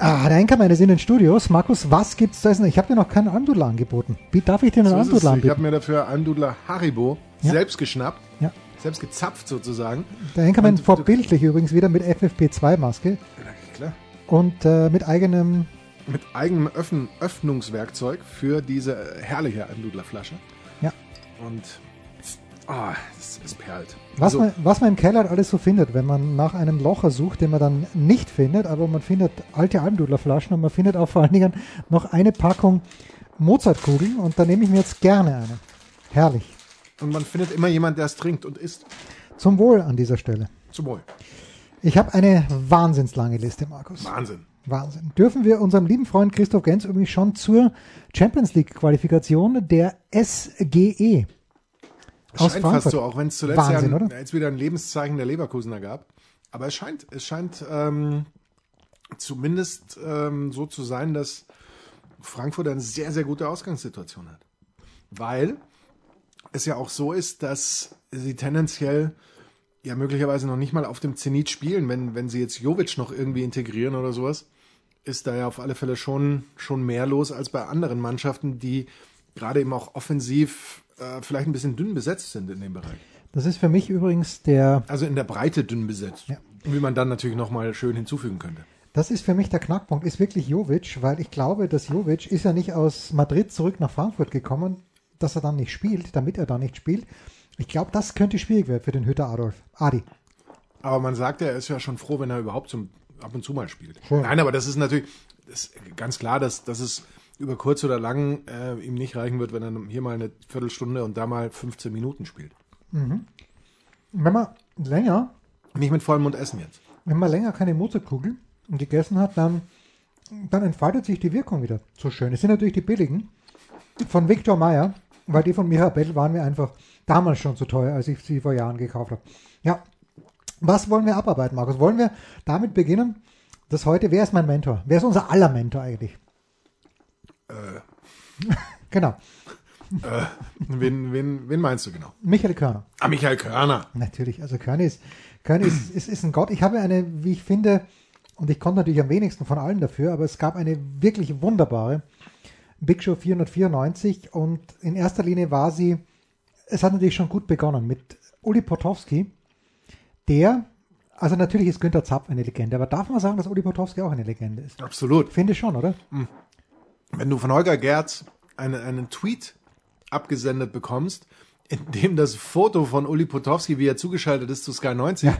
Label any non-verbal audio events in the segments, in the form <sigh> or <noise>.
Ah, der Einkammer ist in den Studios. Markus, was gibt's da essen? Ich habe dir noch keinen Almdudler angeboten. Wie darf ich dir einen So es. Almdudler Ich anbieten? habe mir dafür Almdudler Haribo Ja. selbst geschnappt, Ja. selbst gezapft sozusagen. Der Und- vorbildlich übrigens wieder mit FFP2-Maske Na, klar. und äh, mit eigenem. Mit eigenem Öffn Öffnungswerkzeug für diese äh, herrliche Almdudler-Flasche. Ja. Und ah, es, es perlt. Was, Also, man, was man im Keller alles so findet, wenn man nach einem Locher sucht, den man dann nicht findet, aber man findet alte Almdudlerflaschen und man findet auch vor allen Dingen noch eine Packung Mozartkugeln und da nehme ich mir jetzt gerne eine. Herrlich. und man findet immer jemand, der es trinkt und isst. Zum Wohl an dieser Stelle. Zum Wohl. Ich habe eine wahnsinnslange Liste, Markus. Wahnsinn. Wahnsinn. Dürfen wir unserem lieben Freund Christoph Gens übrigens schon zur Champions League Qualifikation der SGE aus scheint Frankfurt. fast so, auch wenn es zuletzt Wahnsinn, ja ein, jetzt wieder ein Lebenszeichen der Leverkusener gab. Aber es scheint, es scheint ähm, zumindest ähm, so zu sein, dass Frankfurt eine sehr, sehr gute Ausgangssituation hat. Weil es ja auch so ist, dass sie tendenziell ja möglicherweise noch nicht mal auf dem Zenit spielen, wenn, wenn sie jetzt Jovic noch irgendwie integrieren oder sowas, ist da ja auf alle Fälle schon, schon mehr los als bei anderen Mannschaften, die gerade eben auch offensiv äh, vielleicht ein bisschen dünn besetzt sind in dem Bereich. Das ist für mich übrigens der, Also in der Breite dünn besetzt. Ja. Wie man dann natürlich nochmal schön hinzufügen könnte. das ist für mich der Knackpunkt, ist wirklich Jovic, weil ich glaube, dass Jovic ist ja nicht aus Madrid zurück nach Frankfurt gekommen, dass er dann nicht spielt, damit er da nicht spielt. Ich glaube, das könnte schwierig werden für den Hütter Adolf. Adi. Aber man sagt ja, er ist ja schon froh, wenn er überhaupt zum, ab und zu mal spielt. Schon. Nein, aber das ist natürlich das ist ganz klar, dass, dass es über kurz oder lang äh, ihm nicht reichen wird, wenn er hier mal eine Viertelstunde und da mal 15 Minuten spielt. Wenn man länger Nicht mit vollem Mund essen jetzt. wenn man länger keine Mozartkugel gegessen hat, dann, dann entfaltet sich die Wirkung wieder so schön. Es sind natürlich die billigen von Victor Meyer, weil die von Mirabell waren mir einfach damals schon zu teuer, als ich sie vor Jahren gekauft habe. Ja, was wollen wir abarbeiten, Markus? Wollen wir damit beginnen, dass heute, wer ist mein Mentor? Wer ist unser aller Mentor eigentlich? <laughs> genau, Wen, wen, wen meinst du genau? Michael Körner. Ah, Michael Körner. Natürlich, also Körny ist, Körny ist, ist, ist ein Gott. Ich habe eine, wie ich finde, und ich konnte natürlich am wenigsten von allen dafür, aber es gab eine wirklich wunderbare Big Show 494 und in erster Linie war sie, es hat natürlich schon gut begonnen mit Uli Potowski, der, also natürlich ist Günther Zapf eine Legende, aber darf man sagen, dass Uli Potowski auch eine Legende ist? Absolut. Finde ich schon, oder? Wenn du von Holger Gerz eine, einen Tweet abgesendet bekommst, in dem das Foto von Uli Potowski, wie er zugeschaltet ist zu Sky 90, äh,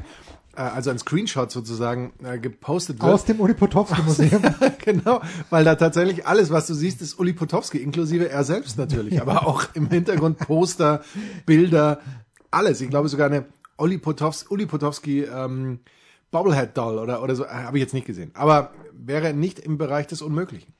also ein Screenshot sozusagen, äh, gepostet wird. Aus dem Uli Potowski Museum. <laughs> genau, weil da tatsächlich alles, was du siehst, ist Uli Potowski, inklusive er selbst natürlich, aber auch im Hintergrund Poster, Bilder, alles. Ich glaube sogar eine Uli Potowski, Uli Potowski ähm, Bobblehead Doll oder, oder so, äh, habe ich jetzt nicht gesehen. Aber wäre nicht im Bereich des Unmöglichen.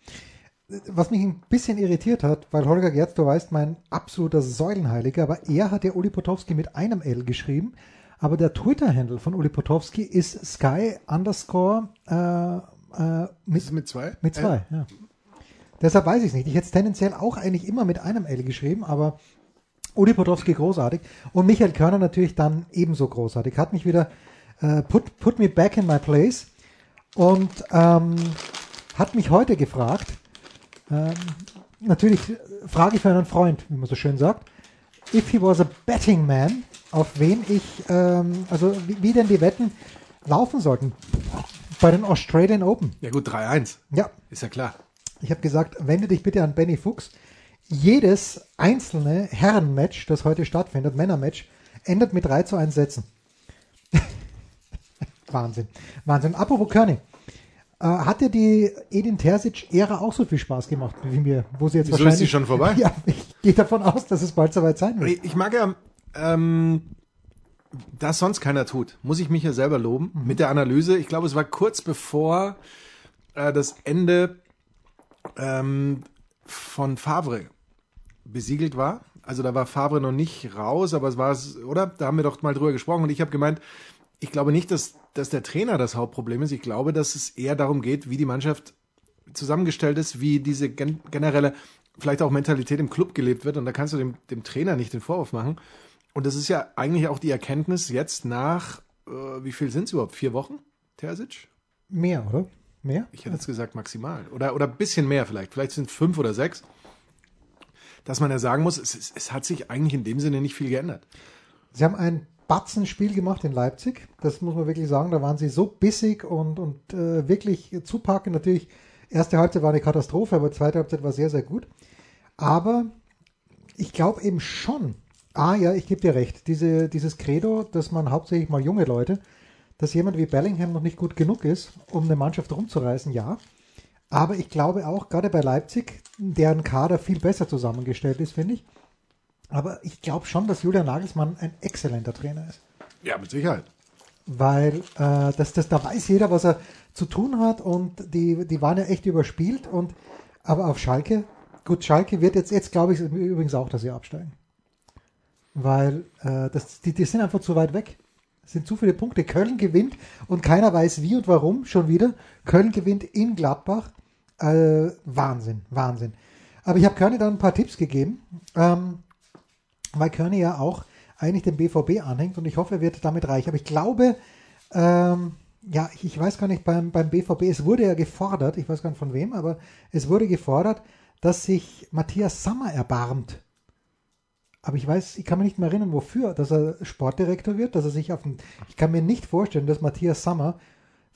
Was mich ein bisschen irritiert hat, weil Holger Gerz, du weißt, mein absoluter Säulenheiliger, aber er hat ja Uli Potowski mit einem L geschrieben, aber der Twitter-Handle von Uli Potowski ist sky underscore äh, äh, mit, mit zwei? mit zwei. Ja. Deshalb weiß ich es nicht. Ich hätte es tendenziell auch eigentlich immer mit einem L geschrieben, aber Uli Potowski großartig und Michael Körner natürlich dann ebenso großartig. Hat mich wieder äh, put, put me back in my place und ähm, hat mich heute gefragt, ähm, natürlich Frage für einen Freund, wie man so schön sagt, if he was a betting man, auf wen ich, ähm, also wie, wie denn die Wetten laufen sollten bei den Australian Open. Ja gut, 3-1. Ja, Ist ja klar. ich habe gesagt, wende dich bitte an Benny Fuchs. Jedes einzelne Herrenmatch, das heute stattfindet, Männermatch, endet mit 3 zu 1 Sätzen. <laughs> Wahnsinn. Wahnsinn. Apropos Körny. Äh, hat dir die Edin Terzic-Ära auch so viel Spaß gemacht wie mir? Wo sie jetzt Wieso ist sie schon vorbei? <laughs> Ja, ich gehe davon aus, dass es bald soweit sein wird. Ich mag ja, ähm, das sonst keiner tut, muss ich mich ja selber loben mit der Analyse. Ich glaube, es war kurz bevor äh, das Ende ähm, von Favre besiegelt war. Also da war Favre noch nicht raus, aber es war es, oder? Da haben wir doch mal drüber gesprochen und ich habe gemeint, ich glaube nicht, dass, dass der Trainer das Hauptproblem ist. Ich glaube, dass es eher darum geht, wie die Mannschaft zusammengestellt ist, wie diese gen generelle, vielleicht auch Mentalität im Club gelebt wird. Und da kannst du dem, dem Trainer nicht den Vorwurf machen. Und das ist ja eigentlich auch die Erkenntnis jetzt nach, äh, wie viel sind es überhaupt? Vier Wochen, Terzic? Mehr, oder? Mehr? Ich hätte jetzt gesagt maximal. Oder, oder ein bisschen mehr vielleicht. Vielleicht sind fünf oder sechs. Dass man ja sagen muss, es, es, es hat sich eigentlich in dem Sinne nicht viel geändert. Sie haben ein Batzenspiel gemacht in Leipzig. Das muss man wirklich sagen. Da waren sie so bissig und, und äh, wirklich zupackend. Natürlich, erste Halbzeit war eine Katastrophe, aber zweite Halbzeit war sehr, sehr gut. Aber ich glaube eben schon, ah ja, ich gebe dir recht, diese, dieses Credo, dass man hauptsächlich mal junge Leute, dass jemand wie Bellingham noch nicht gut genug ist, um eine Mannschaft rumzureißen, ja. Aber ich glaube auch, gerade bei Leipzig, deren Kader viel besser zusammengestellt ist, finde ich. Aber ich glaube schon, dass Julian Nagelsmann ein exzellenter Trainer ist. Ja, mit Sicherheit. Weil äh, das, das, da weiß jeder, was er zu tun hat und die, die waren ja echt überspielt. Und, aber auf Schalke, gut, Schalke wird jetzt, jetzt glaube ich übrigens auch, dass sie absteigen. Weil äh, das, die, die sind einfach zu weit weg. Es sind zu viele Punkte. Köln gewinnt und keiner weiß wie und warum schon wieder. Köln gewinnt in Gladbach. Äh, Wahnsinn, Wahnsinn. Aber ich habe Körny dann ein paar Tipps gegeben, ähm, weil Körny ja auch eigentlich dem BVB anhängt und ich hoffe, er wird damit reich. Aber ich glaube, ähm, ja, ich, ich weiß gar nicht, beim, beim BVB, es wurde ja gefordert, ich weiß gar nicht von wem, aber es wurde gefordert, dass sich Matthias Sammer erbarmt. Aber ich weiß, ich kann mich nicht mehr erinnern, wofür, dass er Sportdirektor wird, dass er sich auf den, ich kann mir nicht vorstellen, dass Matthias Sammer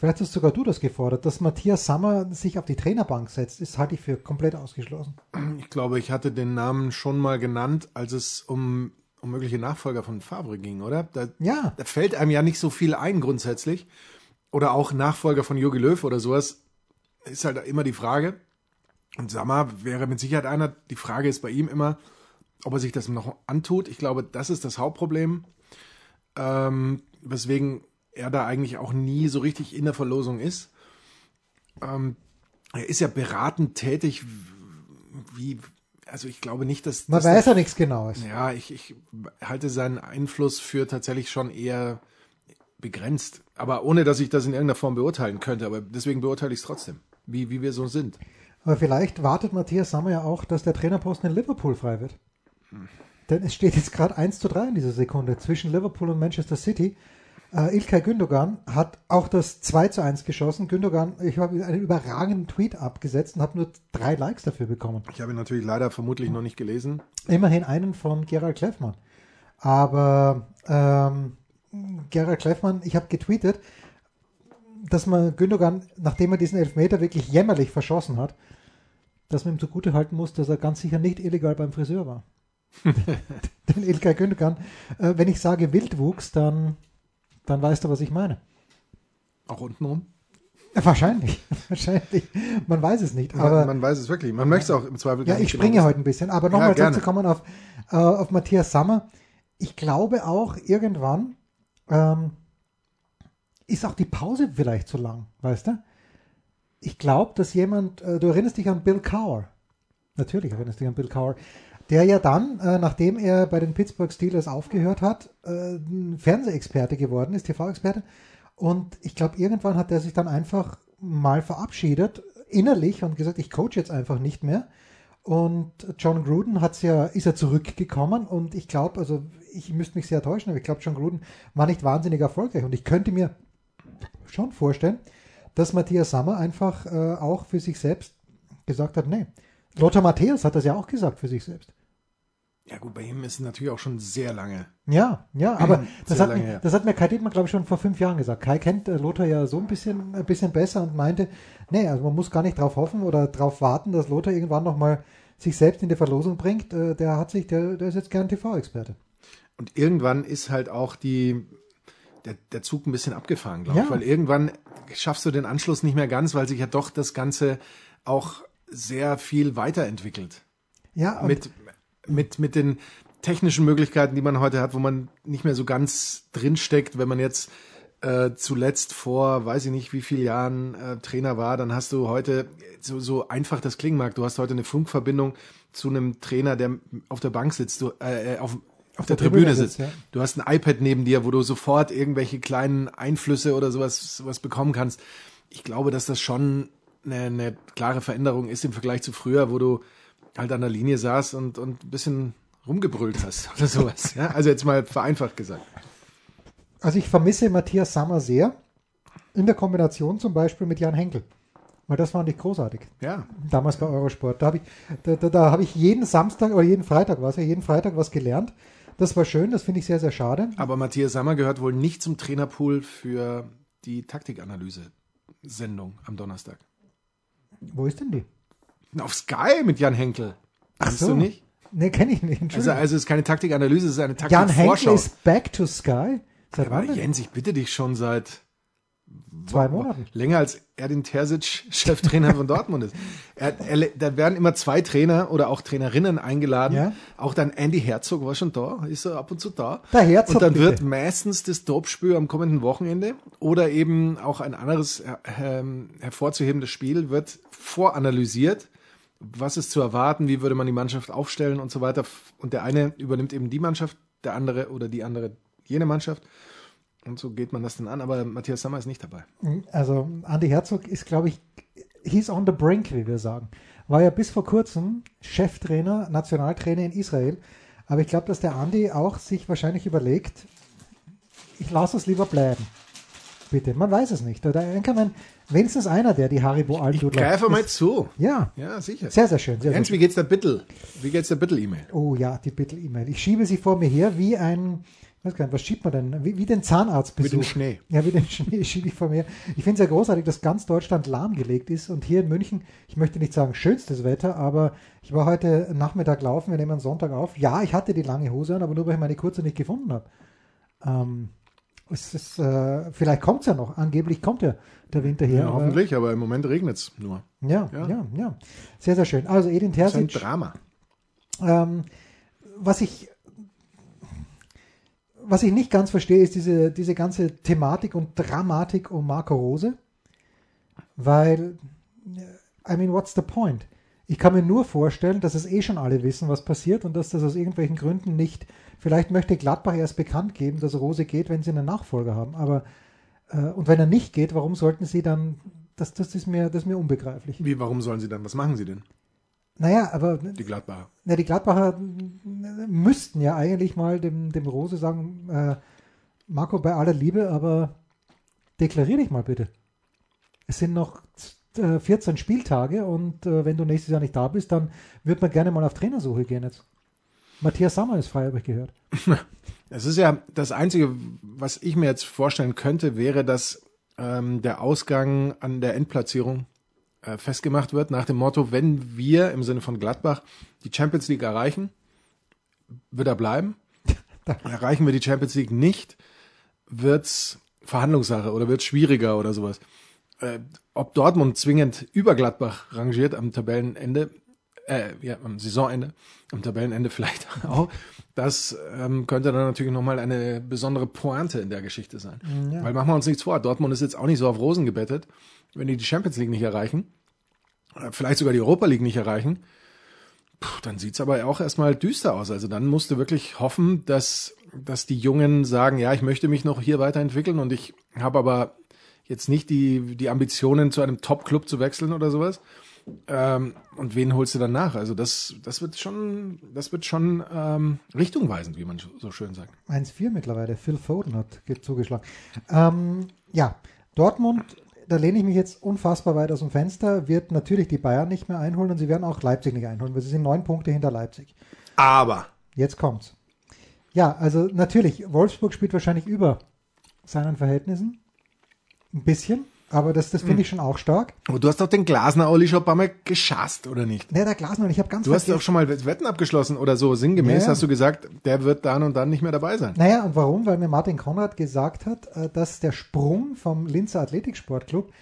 Vielleicht hast sogar du das gefordert, dass Matthias Sammer sich auf die Trainerbank setzt. Das halte ich für komplett ausgeschlossen. Ich glaube, ich hatte den Namen schon mal genannt, als es um, um mögliche Nachfolger von Favre ging, oder? Da, ja. Da fällt einem ja nicht so viel ein grundsätzlich. Oder auch Nachfolger von Jogi Löw oder sowas. Ist halt immer die Frage. Und Sammer wäre mit Sicherheit einer. Die Frage ist bei ihm immer, ob er sich das noch antut. Ich glaube, das ist das Hauptproblem. Ähm, weswegen er da eigentlich auch nie so richtig in der Verlosung ist. Ähm, er ist ja beratend tätig, wie, also ich glaube nicht, dass. Man dass weiß ja nichts Genaues. Ja, ich, ich halte seinen Einfluss für tatsächlich schon eher begrenzt. Aber ohne, dass ich das in irgendeiner Form beurteilen könnte. Aber deswegen beurteile ich es trotzdem, wie, wie wir so sind. Aber vielleicht wartet Matthias Sammer ja auch, dass der Trainerposten in Liverpool frei wird. Hm. Denn es steht jetzt gerade 1 zu 3 in dieser Sekunde zwischen Liverpool und Manchester City. Äh, Ilkay Gündogan hat auch das 2 zu 1 geschossen. Gündogan, ich habe einen überragenden Tweet abgesetzt und habe nur drei Likes dafür bekommen. Ich habe ihn natürlich leider vermutlich noch nicht gelesen. Immerhin einen von Gerald Kleffmann. Aber ähm, Gerald Kleffmann, ich habe getweetet, dass man Gündogan, nachdem er diesen Elfmeter wirklich jämmerlich verschossen hat, dass man ihm zugute halten muss, dass er ganz sicher nicht illegal beim Friseur war. <laughs> <laughs> Denn Ilkay Gündogan, äh, wenn ich sage Wildwuchs, dann dann weißt du, was ich meine. Auch untenrum? Wahrscheinlich, <laughs> wahrscheinlich. Man weiß es nicht. Aber man, man weiß es wirklich. Man möchte es auch im Zweifel Ja, ich springe genau heute ein bisschen. Aber nochmal ja, zurückzukommen auf, äh, auf Matthias Sammer. Ich glaube auch irgendwann ähm, ist auch die Pause vielleicht zu lang, weißt du? Ich glaube, dass jemand, äh, du erinnerst dich an Bill Cower. Natürlich erinnerst du dich an Bill Cower der ja dann, äh, nachdem er bei den Pittsburgh Steelers aufgehört hat, äh, Fernsehexperte geworden ist, TV-Experte. Und ich glaube, irgendwann hat er sich dann einfach mal verabschiedet, innerlich, und gesagt, ich coach jetzt einfach nicht mehr. Und John Gruden hat's ja, ist ja zurückgekommen und ich glaube, also ich müsste mich sehr täuschen, aber ich glaube, John Gruden war nicht wahnsinnig erfolgreich. Und ich könnte mir schon vorstellen, dass Matthias Sammer einfach äh, auch für sich selbst gesagt hat, nee, Lothar Matthäus hat das ja auch gesagt für sich selbst. Ja gut, bei ihm ist es natürlich auch schon sehr lange. Ja, ja, aber <clears throat> das hat, mir, das hat mir Kai Dietmar, glaube ich, schon vor fünf Jahren gesagt. Kai kennt äh, Lothar ja so ein bisschen, ein bisschen besser und meinte, nee, also man muss gar nicht darauf hoffen oder darauf warten, dass Lothar irgendwann nochmal sich selbst in die Verlosung bringt. Äh, der hat sich, der, der ist jetzt gern TV-Experte. Und irgendwann ist halt auch die, der, der Zug ein bisschen abgefahren, glaube ja. ich, weil irgendwann schaffst du den Anschluss nicht mehr ganz, weil sich ja doch das Ganze auch sehr viel weiterentwickelt. Ja, mit, mit, mit den technischen Möglichkeiten, die man heute hat, wo man nicht mehr so ganz drinsteckt, wenn man jetzt äh, zuletzt vor, weiß ich nicht, wie vielen Jahren äh, Trainer war, dann hast du heute, so, so einfach das klingen mag, du hast heute eine Funkverbindung zu einem Trainer, der auf der Bank sitzt, du, äh, auf, auf der, der Tribüne, Tribüne sitzt. sitzt, ja. Du hast ein iPad neben dir, wo du sofort irgendwelche kleinen Einflüsse oder sowas, sowas bekommen kannst. Ich glaube, dass das schon eine, eine klare Veränderung ist im Vergleich zu früher, wo du halt an der Linie saß und, und ein bisschen rumgebrüllt hast <laughs> oder sowas. Ja? Also jetzt mal vereinfacht gesagt. Also ich vermisse Matthias Sammer sehr. In der Kombination zum Beispiel mit Jan Henkel. Weil das fand ich großartig. Ja, Damals bei Eurosport. Da habe ich, da, da, da habe ich jeden Samstag oder jeden Freitag was, ja, jeden Freitag was gelernt. Das war schön, das finde ich sehr, sehr schade. aber Matthias Sammer gehört wohl nicht zum Trainerpool für die Taktikanalyse-Sendung am Donnerstag. Wo ist denn die? Auf Sky mit Jan Henkel. Kennst so. du nicht? Ne, kenne ich nicht. Also, also es ist keine Taktikanalyse, es ist eine Jan Henkel Taktikvorschau. ist back to Sky. Seit Aber wann denn? Jens, ich bitte dich schon seit Zwei Monaten. länger als Erdin Terzic Cheftrainer von Dortmund ist. Er, er, da werden immer zwei Trainer oder auch Trainerinnen eingeladen. Ja. Auch dann Andy Herzog war schon da, ist er ab und zu da. Der Herzog, Und dann bitte. wird meistens das Topspiel am kommenden Wochenende oder eben auch ein anderes äh, ähm, hervorzuhebendes Spiel wird voranalysiert. Was ist zu erwarten? Wie würde man die Mannschaft aufstellen und so weiter? Und der eine übernimmt eben die Mannschaft, der andere oder die andere jene Mannschaft. Und so geht man das dann an. Aber Matthias Sammer ist nicht dabei. Also Andy Herzog ist, glaube ich, he's on the brink, wie wir sagen. War ja bis vor kurzem Cheftrainer, Nationaltrainer in Israel. Aber ich glaube, dass der Andy auch sich wahrscheinlich überlegt, ich lasse es lieber bleiben. Bitte, man weiß es nicht. Oder dann kann man wenigstens einer, der die Haribo Almdudler Greif mal zu. Ja, Ja, sicher. sehr, sehr schön. Sehr, Jens, wie geht's der Bittel? Wie geht's der Bittel-E-Mail? Oh ja, die Bittel-E-Mail. Ich schiebe sie vor mir her wie ein, ich weiß gar nicht, was schiebt man denn? Wie, wie den Zahnarztbesuch. Wie den Schnee. Ja, wie den <laughs> Schnee schiebe ich vor mir. Ich finde es ja großartig, dass ganz Deutschland lahmgelegt ist und hier in München, ich möchte nicht sagen schönstes Wetter, aber ich war heute Nachmittag laufen, wir nehmen Sonntag auf. Ja, ich hatte die lange Hose an, aber nur weil ich meine kurze nicht gefunden habe. Ähm, es ist, äh, vielleicht kommt es ja noch. Angeblich kommt ja der Winter hier. Ja, hoffentlich, aber im Moment regnet's nur. Ja, Ja. ja, ja, Sehr, sehr schön. Also Edin Das ist ein Terzic. Drama. Ähm, was ich was ich nicht ganz verstehe, ist diese, diese ganze Thematik und Dramatik um Marco Rose. Weil, äh, I mean, what's the point? Ich kann mir nur vorstellen, dass es eh schon alle wissen, was passiert und dass das aus irgendwelchen Gründen nicht. Vielleicht möchte Gladbach erst bekannt geben, dass Rose geht, wenn sie einen Nachfolger haben. Aber äh, und wenn er nicht geht, warum sollten sie dann? Das, das ist mir, das ist mir unbegreiflich. Wie, warum sollen sie dann? Was machen sie denn, Naja, aber die Gladbacher? na, die Gladbacher äh, müssten ja eigentlich mal dem, dem Rose sagen, äh, Marco, bei aller Liebe, aber deklarier dich mal bitte. Es sind noch äh, 14 Spieltage und äh, wenn du nächstes Jahr nicht da bist, dann wird man gerne mal auf Trainersuche gehen jetzt. Matthias Sammer ist frei, habe ich gehört. <laughs> Es ist ja das Einzige, was ich mir jetzt vorstellen könnte, wäre, dass ähm, der Ausgang an der Endplatzierung äh, festgemacht wird, nach dem Motto, wenn wir im Sinne von Gladbach die Champions League erreichen, wird er bleiben. <laughs> Erreichen wir die Champions League nicht, wird's Verhandlungssache oder wird's schwieriger oder sowas. Äh, ob Dortmund zwingend über Gladbach rangiert am Tabellenende, äh, ja, am Saisonende, am Tabellenende vielleicht <laughs> auch, das ähm, könnte dann natürlich nochmal eine besondere Pointe in der Geschichte sein. Ja. Weil machen wir uns nichts vor, Dortmund ist jetzt auch nicht so auf Rosen gebettet, wenn die die Champions League nicht erreichen, äh, vielleicht sogar die Europa League nicht erreichen, puh, dann sieht's aber auch erstmal düster aus. Also dann musst du wirklich hoffen, dass, dass die Jungen sagen, ja, ich möchte mich noch hier weiterentwickeln und ich habe aber jetzt nicht die, die Ambitionen, zu einem Top-Club zu wechseln oder sowas. Ähm, und wen holst du dann nach? Also das, das wird schon, das wird schon ähm, richtungweisend, wie man so schön sagt. 1-4 mittlerweile. Phil Foden hat ge- zugeschlagen. Ähm, ja, Dortmund, da lehne ich mich jetzt unfassbar weit aus dem Fenster, wird natürlich die Bayern nicht mehr einholen und sie werden auch Leipzig nicht einholen, weil sie sind neun Punkte hinter Leipzig. Aber Jetzt kommt's. Ja, also natürlich, Wolfsburg spielt wahrscheinlich über seinen Verhältnissen. Ein bisschen, aber das, das finde Hm. ich schon auch stark. aber du hast doch den Glasner Olli schon ein paar Mal geschasst, oder nicht? Ne, der Glasner, ich habe ganz Du hast ja auch schon mal Wetten abgeschlossen oder so. Sinngemäß Ja. hast du gesagt, der wird dann und dann nicht mehr dabei sein. Naja, und warum? Weil mir Martin Konrad gesagt hat, äh, dass der Sprung vom Linzer Athletiksportclub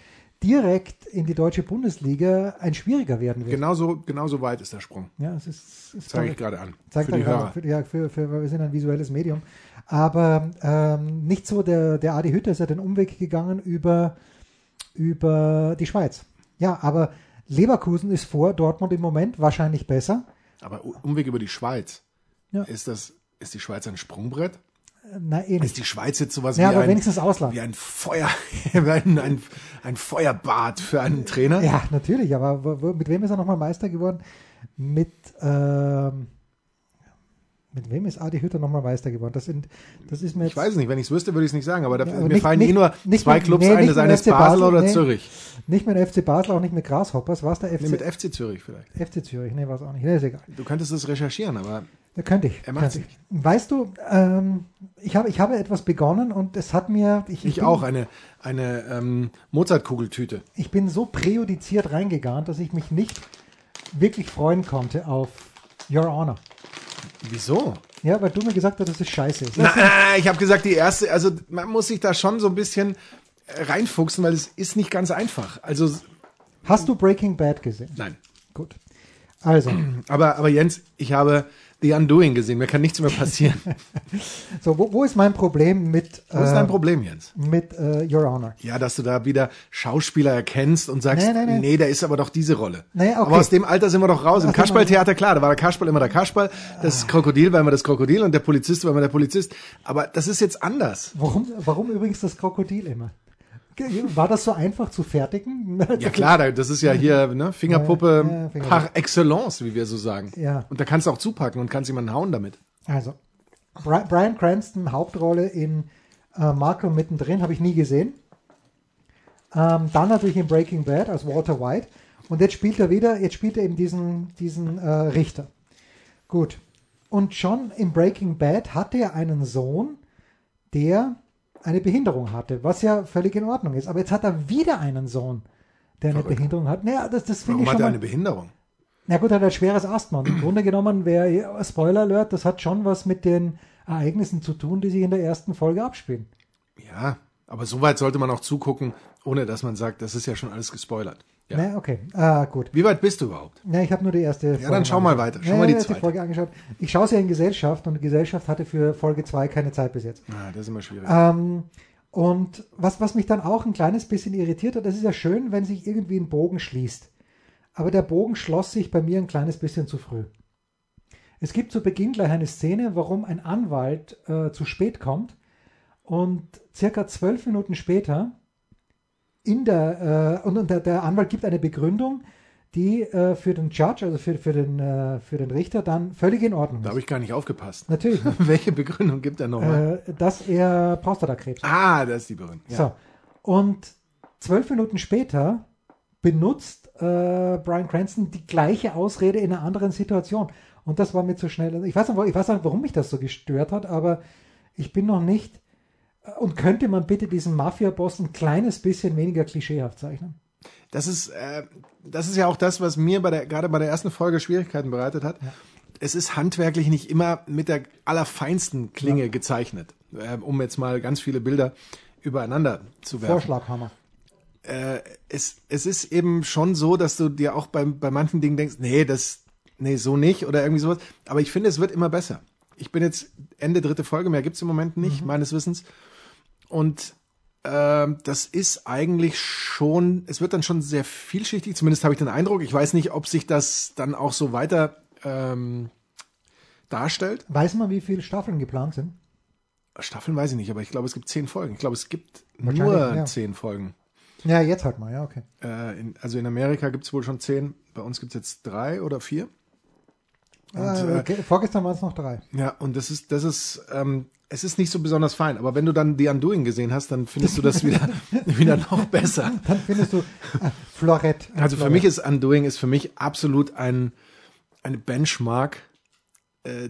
direkt in die deutsche Bundesliga ein schwieriger werden wird. Genauso, genauso weit ist der Sprung. Ja, es ist, ist Zeige ich gerade an. Zeigt für die er Hörer. Für, ja, für, für, wir sind ein visuelles Medium. Aber ähm, nicht so, der, der Adi Hütter ist ja den Umweg gegangen über, über die Schweiz. Ja, aber Leverkusen ist vor Dortmund im Moment wahrscheinlich besser. Aber Umweg über die Schweiz. Ja. Ist das, ist die Schweiz ein Sprungbrett? Äh, Na, eh Ist die Schweiz jetzt sowas Ja, wie, aber ein, wenigstens Ausland. wie ein Feuer, <laughs> ein, ein, ein Feuerbad für einen Trainer? Ja, natürlich, aber mit wem ist er nochmal Meister geworden? Mit, ähm, mit wem ist Adi Hütter nochmal Meister geworden? Das, sind, das ist mir jetzt Ich weiß es nicht, wenn ich es wüsste, würde ich es nicht sagen, aber, da, Ja, aber mir nicht- fallen nicht- eh nur nicht zwei mit- Clubs nee, ein, nicht das mit eine ist FC Basel oder nee. Zürich. nicht mit FC Basel, auch nicht mit Grasshoppers. War es der FC, Nee, mit FC Zürich vielleicht. FC Zürich? Nee, war es auch nicht. Nee, ist egal. Du könntest es recherchieren, aber Ja, könnte ich. Er macht's könnte ich. Weißt du, ähm, ich, habe, ich habe etwas begonnen und es hat mir. Ich, ich bin, auch eine, eine ähm, Mozartkugeltüte. Ich bin so präjudiziert reingegangen, dass ich mich nicht wirklich freuen konnte auf Your Honor. Wieso? Ja, weil du mir gesagt hast, dass es scheiße ist. Na, na, ich habe gesagt, die erste, also man muss sich da schon so ein bisschen äh, reinfuchsen, weil es ist nicht ganz einfach. Also, Hast du Breaking Bad gesehen? nein. Gut. Also, Aber, aber Jens, ich habe The Undoing gesehen. Mir kann nichts mehr passieren. <laughs> so, wo, wo ist mein Problem mit, Was ist äh, dein Problem, Jens? mit äh, Your Honor? Ja, dass du da wieder Schauspieler erkennst und sagst, Nee, nee, nee. nee, da ist aber doch diese Rolle. Nee, okay. Aber aus dem Alter sind wir doch raus. Im mal. Kasperltheater, klar, da war der Kasperl immer der Kasperl, das Krokodil war immer das Krokodil und der Polizist war immer der Polizist. Aber das ist jetzt anders. Warum, warum übrigens das Krokodil immer? War das so einfach zu fertigen? Ja klar, da- das ist ja hier ne, Fingerpuppe Ja, ja, Fingerpuppe. par excellence, wie wir so sagen. Ja. Und da kannst du auch zupacken und kannst jemanden hauen damit. Also, Bri- Brian Cranston, Hauptrolle in äh, Malcolm mittendrin, habe ich nie gesehen. Ähm, dann natürlich in Breaking Bad als Walter White. Und jetzt spielt er wieder, jetzt spielt er eben diesen, diesen äh, Richter. Gut. Und schon in Breaking Bad hatte er einen Sohn, der eine Behinderung hatte, was ja völlig in Ordnung ist. Aber jetzt hat er wieder einen Sohn, der eine Verrückt. Behinderung hat. Naja, das, das finde Warum ich hat schon er mal, eine Behinderung? na gut, er hat ein schweres Asthma. Und im Grunde genommen wäre, Spoiler Alert, das hat schon was mit den Ereignissen zu tun, die sich in der ersten Folge abspielen. Ja, aber so weit sollte man auch zugucken, ohne dass man sagt, das ist ja schon alles gespoilert. Ja. Na, okay, ah, gut. Wie weit bist du überhaupt? Na, ich habe nur die erste Folge. dann schau mal weiter. Schau Ja, mal die zweite. Folge angeschaut. Ich schaue sie ja in Gesellschaft und die Gesellschaft hatte für Folge 2 keine Zeit bis jetzt. Ah, das ist immer schwierig. Ähm, und was, was mich dann auch ein kleines bisschen irritiert hat, das ist ja schön, wenn sich irgendwie ein Bogen schließt. Aber der Bogen schloss sich bei mir ein kleines bisschen zu früh. Es gibt zu Beginn gleich eine Szene, warum ein Anwalt äh, zu spät kommt und circa zwölf Minuten später in der, äh, und, und der, der Anwalt gibt eine Begründung, die äh, für den Judge, also für, für, den, äh, für den Richter dann völlig in Ordnung Da ist. habe ich gar nicht aufgepasst. Natürlich, <laughs> Welche Begründung gibt er nochmal? äh, dass er Prostatakrebs hat. ah, das ist die Begründung. Ja. So. Und zwölf Minuten später benutzt äh, Brian Cranston die gleiche Ausrede in einer anderen Situation. Und das war mir zu schnell. Ich weiß, nicht, ich weiß nicht, warum mich das so gestört hat, aber ich bin noch nicht. Und könnte man bitte diesen Mafia-Boss ein kleines bisschen weniger klischeehaft zeichnen? Das ist, äh, das ist ja auch das, was mir bei der, gerade bei der ersten Folge Schwierigkeiten bereitet hat. Es ist handwerklich nicht immer mit der allerfeinsten Klinge gezeichnet, äh, um jetzt mal ganz viele Bilder übereinander zu werfen. Vorschlaghammer. Äh, es, es ist eben schon so, dass du dir auch bei, bei manchen Dingen denkst, nee, das, nee, so nicht oder irgendwie sowas. Aber ich finde, es wird immer besser. Ich bin jetzt Ende dritte Folge, mehr gibt's im Moment nicht, meines Wissens. Und ähm, das ist eigentlich schon, es wird dann schon sehr vielschichtig, zumindest habe ich den Eindruck. Ich weiß nicht, ob sich das dann auch so weiter ähm, darstellt. Weiß man, wie viele Staffeln geplant sind? Staffeln weiß ich nicht, aber ich glaube, es gibt zehn Folgen. Ich glaube, es gibt nur ja. zehn Folgen. Ja, jetzt halt mal, ja, okay. Äh, in, also in Amerika gibt es wohl schon zehn, bei uns gibt es jetzt drei oder vier. Und, äh, äh, okay, vorgestern waren es noch drei. Ja, und das ist, das ist, ähm, es ist nicht so besonders fein, aber wenn du dann The Undoing gesehen hast, dann findest du das wieder, <laughs> wieder noch besser. Dann findest du äh, Florett. Also für Florett. mich ist Undoing ist für mich absolut ein, eine Benchmark. Äh,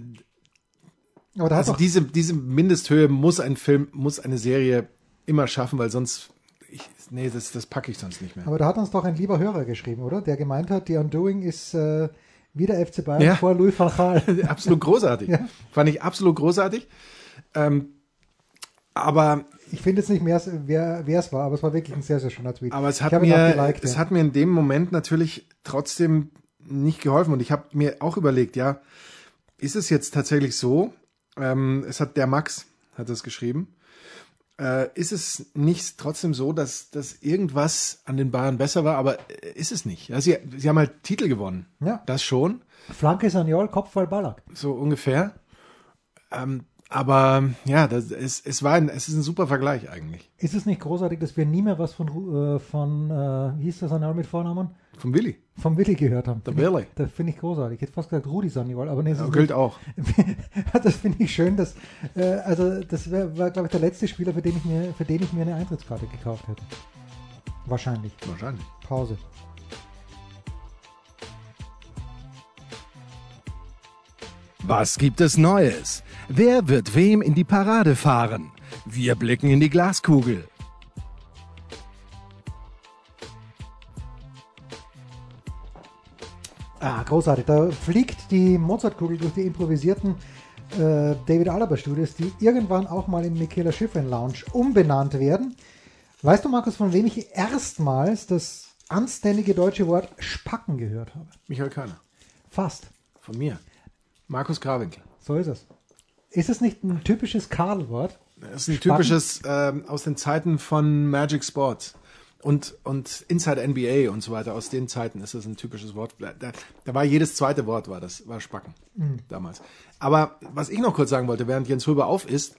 Aber da also diese, diese Mindesthöhe muss ein Film, muss eine Serie immer schaffen, weil sonst, ich, nee, das, das packe ich sonst nicht mehr. Aber da hat uns doch ein lieber Hörer geschrieben, oder? Der gemeint hat, die Undoing ist äh, wieder FC Bayern Ja. vor Louis van Gaal. <laughs> absolut großartig. Ja. Fand ich absolut großartig. Ähm, aber Ich finde jetzt nicht mehr, wer wer es war, aber es war wirklich ein sehr, sehr schöner Tweet. Aber es hat mir, geliked, es ja. hat mir in dem Moment natürlich trotzdem nicht geholfen. Und ich habe mir auch überlegt, ja, ist es jetzt tatsächlich so? Ähm, es hat der Max, hat das geschrieben. Äh, ist es nicht trotzdem so, dass, dass irgendwas an den Bayern besser war, aber äh, ist es nicht? Ja, sie, sie haben halt Titel gewonnen. Ja. Das schon, Flanke Saniol, Kopfball Ballack. so ungefähr. Ähm, aber ja, das, es, es, war ein, es ist ein super Vergleich eigentlich. Ist es nicht großartig, dass wir nie mehr was von, äh, von äh, wie hieß der Saniol mit Vornamen? Vom Willi. Vom Willi gehört haben. Der Willi. Das finde ich großartig. Ich hätte fast gesagt Rudi Saniol, aber nee, es Ja, ist gilt auch. <laughs> das finde ich schön, dass äh, also das wär, war glaube ich der letzte Spieler, für den ich mir für den ich mir eine Eintrittskarte gekauft hätte. Wahrscheinlich. Wahrscheinlich. Pause. Was gibt es Neues? Wer wird wem in die Parade fahren? Wir blicken in die Glaskugel. Ah, großartig. Da fliegt die Mozartkugel durch die improvisierten äh, David Alaba Studios, die irgendwann auch mal in Michaela Schifrin Lounge umbenannt werden. Weißt du, Markus, von wem ich erstmals das anständige deutsche Wort Spacken gehört habe? Michael Körner. Fast. Von mir. Markus Krawinkel. So ist es. Ist es nicht ein typisches Karl-Wort? Das ist ein Spacken? typisches ähm, aus den Zeiten von Magic Sports und, und Inside NBA und so weiter. Aus den Zeiten ist das ein typisches Wort. Da, da war jedes zweite Wort war das, war Spacken damals. Aber was ich noch kurz sagen wollte, während Jens Röber auf ist,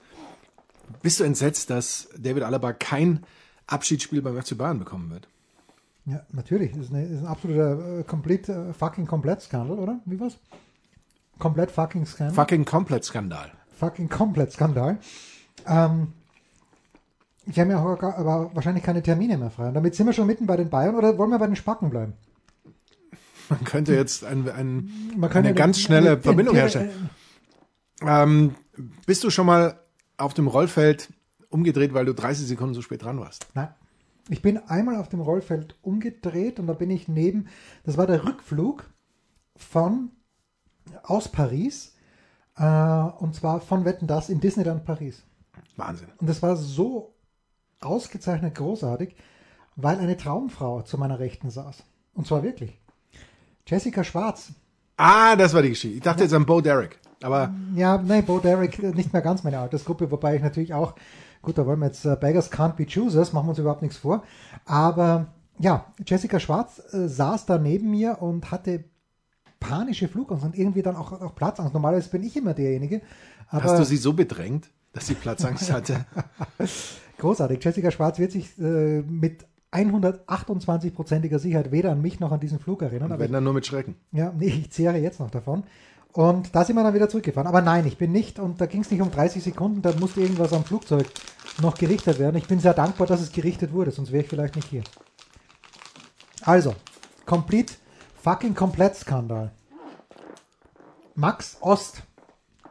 bist du entsetzt, dass David Alaba kein Abschiedsspiel beim FC Bayern bekommen wird? Ja, natürlich. Das ist, eine, ist ein absoluter äh, complete, äh, fucking komplett Skandal, oder? Wie war's? Komplett fucking Skandal. Fucking Komplett-Skandal. Fucking komplett Skandal. Ähm, ich habe ja aber wahrscheinlich keine Termine mehr frei. Und damit sind wir schon mitten bei den Bayern oder wollen wir bei den Spacken bleiben? Man könnte jetzt ein, ein, kann eine ja ganz den- schnelle den- Verbindung den- herstellen. Ähm, bist du schon mal auf dem Rollfeld umgedreht, weil du 30 Sekunden zu spät dran warst? Nein. Ich bin einmal auf dem Rollfeld umgedreht und da bin ich neben, das war der Rückflug von aus Paris äh, und zwar von Wetten das in Disneyland Paris. Wahnsinn. Und das war so ausgezeichnet großartig, weil eine Traumfrau zu meiner Rechten saß. Und zwar wirklich. Jessica Schwarz. Ah, das war die Geschichte. Ich dachte jetzt an Bo Derek. Aber Ja, nee, Bo Derek äh, nicht mehr ganz meine Altersgruppe, wobei ich natürlich auch, gut, da wollen wir jetzt äh, Beggars can't be choosers, machen wir uns überhaupt nichts vor. Aber ja, Jessica Schwarz äh, saß da neben mir und hatte panische Flugangst und irgendwie dann auch, auch Platzangst. Normalerweise bin ich immer derjenige. Aber hast du sie so bedrängt, dass sie Platzangst <laughs> hatte? Großartig. Jessica Schwarz wird sich äh, mit 128-prozentiger Sicherheit weder an mich noch an diesen Flug erinnern. Und wenn dann nur mit Schrecken. ja, nee, ich zehre jetzt noch davon. Und da sind wir dann wieder zurückgefahren. Aber nein, ich bin nicht, und da ging es nicht um 30 Sekunden, da musste irgendwas am Flugzeug noch gerichtet werden. Ich bin sehr dankbar, dass es gerichtet wurde, sonst wäre ich vielleicht nicht hier. Also, complete, fucking komplett Skandal. Max Ost.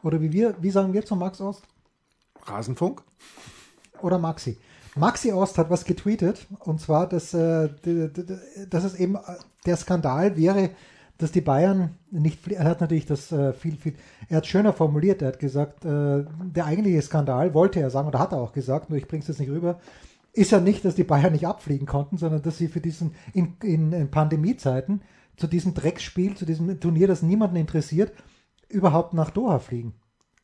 Oder wie wir, wie sagen wir zu Max Ost? Rasenfunk? oder Maxi. Maxi Ost hat was getweetet und zwar, dass, äh, dass es eben äh, der Skandal wäre, dass die Bayern nicht, er hat natürlich das äh, viel, viel, er hat schöner formuliert, er hat gesagt, äh, der eigentliche Skandal, wollte er sagen, oder hat er auch gesagt, nur ich bringe es jetzt nicht rüber, ist ja nicht, dass die Bayern nicht abfliegen konnten, sondern dass sie für diesen, in, in, in Pandemiezeiten, zu diesem Drecksspiel, zu diesem Turnier, das niemanden interessiert, überhaupt nach Doha fliegen.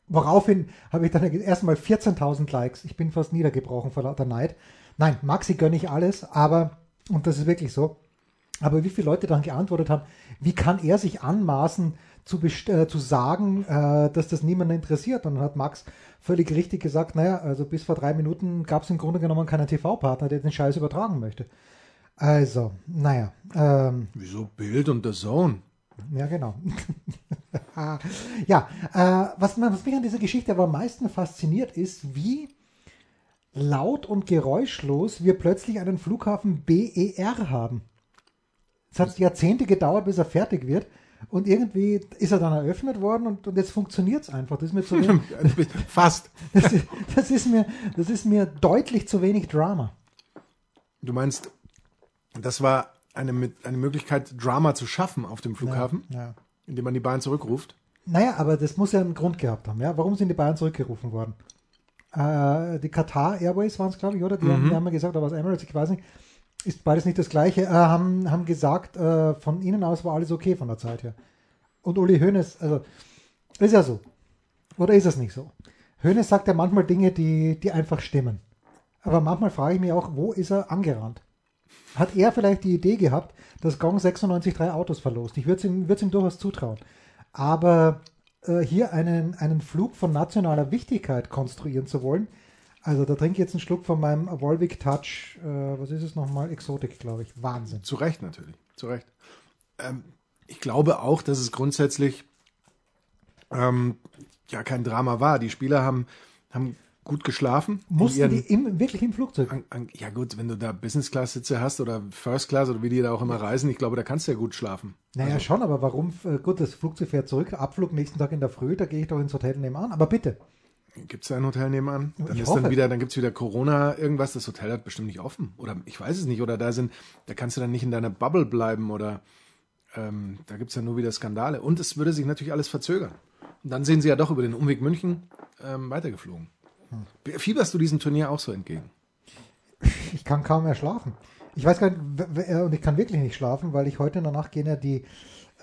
Woraufhin habe ich dann erstmal 14.000 Likes. Ich bin fast niedergebrochen vor lauter Neid. Nein, Maxi gönne ich alles, aber, und das ist wirklich so, aber wie viele Leute dann geantwortet haben, wie kann er sich anmaßen, zu, äh, zu sagen, äh, dass das niemanden interessiert? Und dann hat Max völlig richtig gesagt, naja, also bis vor drei Minuten gab es im Grunde genommen keinen TV-Partner, der den Scheiß übertragen möchte. Also, naja, ähm, Wieso Bild und The Zone? ja, genau. <laughs> ja, äh, was, was mich an dieser Geschichte aber am meisten fasziniert ist, wie laut und geräuschlos wir plötzlich einen Flughafen BER haben. Es hat Jahrzehnte gedauert, bis er fertig wird. Und irgendwie ist er dann eröffnet worden und, und jetzt funktioniert es einfach. Das ist mir zu wenig, <laughs> Fast. <laughs> das, ist- das, ist mir, das ist mir deutlich zu wenig Drama. Du meinst, das war eine, eine Möglichkeit, Drama zu schaffen auf dem Flughafen, Ja. indem man die Bayern zurückruft? Naja, aber das muss ja einen Grund gehabt haben. Ja? Warum sind die Bayern zurückgerufen worden? Äh, die Qatar Airways waren es, glaube ich, oder? Die, haben, die haben ja gesagt, aber was Emirates, ich weiß nicht, ist beides nicht das Gleiche, äh, haben, haben gesagt, äh, von ihnen aus war alles okay von der Zeit her. Und Uli Hoeneß, also, ist ja so. Oder ist es nicht so? Hönes sagt ja manchmal Dinge, die, die einfach stimmen. Aber manchmal frage ich mich auch, wo ist er angerannt? Hat er vielleicht die Idee gehabt, dass Gong 96 drei Autos verlost? Ich würde es ihm, ihm durchaus zutrauen. Aber äh, hier einen, einen Flug von nationaler Wichtigkeit konstruieren zu wollen, also da trinke ich jetzt einen Schluck von meinem Volvic Touch, äh, was ist es nochmal? Exotik, glaube ich. Wahnsinn. Zu Recht natürlich, zu Recht. Ähm, ich glaube auch, dass es grundsätzlich ähm, ja kein Drama war. Die Spieler haben, haben gut geschlafen. Mussten die im, wirklich im Flugzeug? an, an, ja gut, wenn du da Business Class Sitze hast oder First Class oder wie die da auch immer reisen, ich glaube, da kannst du ja gut schlafen. Naja, Also- schon, aber warum? äh, Gut, das Flugzeug fährt zurück, Abflug nächsten Tag in der Früh, da gehe ich doch ins Hotel nebenan. Aber bitte. Gibt es da ein Hotel nebenan? Dann Ich ist hoffe. dann wieder, dann gibt's wieder Corona, irgendwas, das Hotel hat bestimmt nicht offen. Oder ich weiß es nicht. Oder da sind, da kannst du dann nicht in deiner Bubble bleiben oder ähm, da gibt's ja nur wieder Skandale. Und es würde sich natürlich alles verzögern. Und dann sind sie ja doch über den Umweg München ähm, weitergeflogen. Fieberst du diesem Turnier auch so entgegen? Ich kann kaum mehr schlafen. Ich weiß gar nicht, äh, und ich kann wirklich nicht schlafen, weil ich heute in der Nacht gehen ja die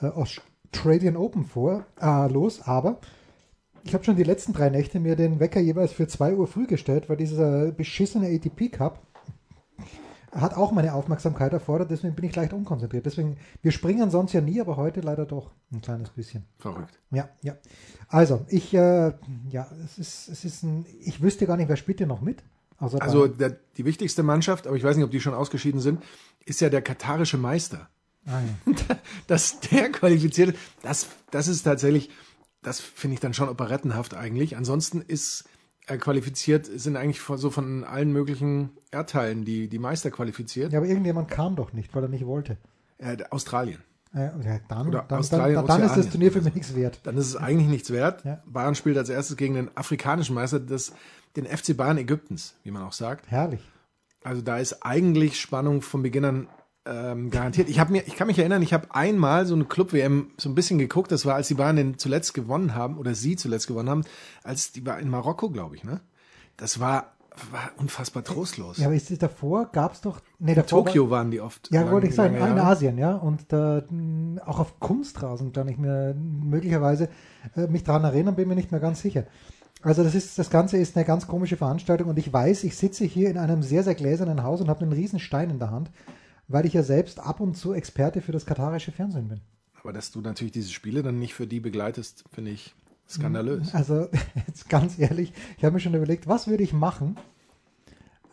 äh, Australian Open vor, äh, los, aber ich habe schon die letzten drei Nächte mir den Wecker jeweils für 2 Uhr früh gestellt, weil dieser beschissene ATP Cup hat auch meine Aufmerksamkeit erfordert, deswegen bin ich leicht unkonzentriert. Deswegen, wir springen sonst ja nie, aber heute leider doch ein kleines bisschen. Verrückt. Ja, ja. Also, ich, äh, ja, es ist, es ist ein, ich wüsste gar nicht, wer spielt denn noch mit? Also Bayern. der, die wichtigste Mannschaft, aber ich weiß nicht, ob die schon ausgeschieden sind, ist ja der katarische Meister. ah, ja. <laughs> dass der qualifiziert das, das ist tatsächlich, das finde ich dann schon operettenhaft eigentlich. Ansonsten ist qualifiziert, sind eigentlich von- so von allen möglichen Erdteilen die, die Meister qualifiziert. ja, aber irgendjemand kam doch nicht, weil er nicht wollte. Äh, Australien. Äh, ja, dann, Oder dann, Australien, dann, dann ist das. Turnier für mich nichts wert. Dann ist es eigentlich nichts wert. Ja. Bayern spielt als erstes gegen den afrikanischen Meister, das, den FC Bayern Ägyptens, wie man auch sagt. Herrlich. Also da ist eigentlich Spannung von Beginn an ähm, garantiert. Ich mir, ich kann mich erinnern, ich habe einmal so eine Club WM so ein bisschen geguckt. Das war, als die Bayern den zuletzt gewonnen haben oder sie zuletzt gewonnen haben, als die war in Marokko, glaube ich. Ne, das war war unfassbar trostlos. Ja, aber ist davor, gab es doch. Nee, in davor Tokio waren die oft. War, ja, lange- wollte ich sagen, in. Asien, ja. Und mh, auch auf Kunstrasen kann ich mir möglicherweise äh, mich daran erinnern, bin mir nicht mehr ganz sicher. Also das ist, das Ganze ist eine ganz komische Veranstaltung und ich weiß, ich sitze hier in einem sehr, sehr gläsernen Haus und habe einen riesen Stein in der Hand, weil ich ja selbst ab und zu Experte für das katarische Fernsehen bin. Aber dass du natürlich diese Spiele dann nicht für die begleitest, finde ich skandalös. Also <laughs> jetzt ganz ehrlich, ich habe mir schon überlegt, was würde ich machen,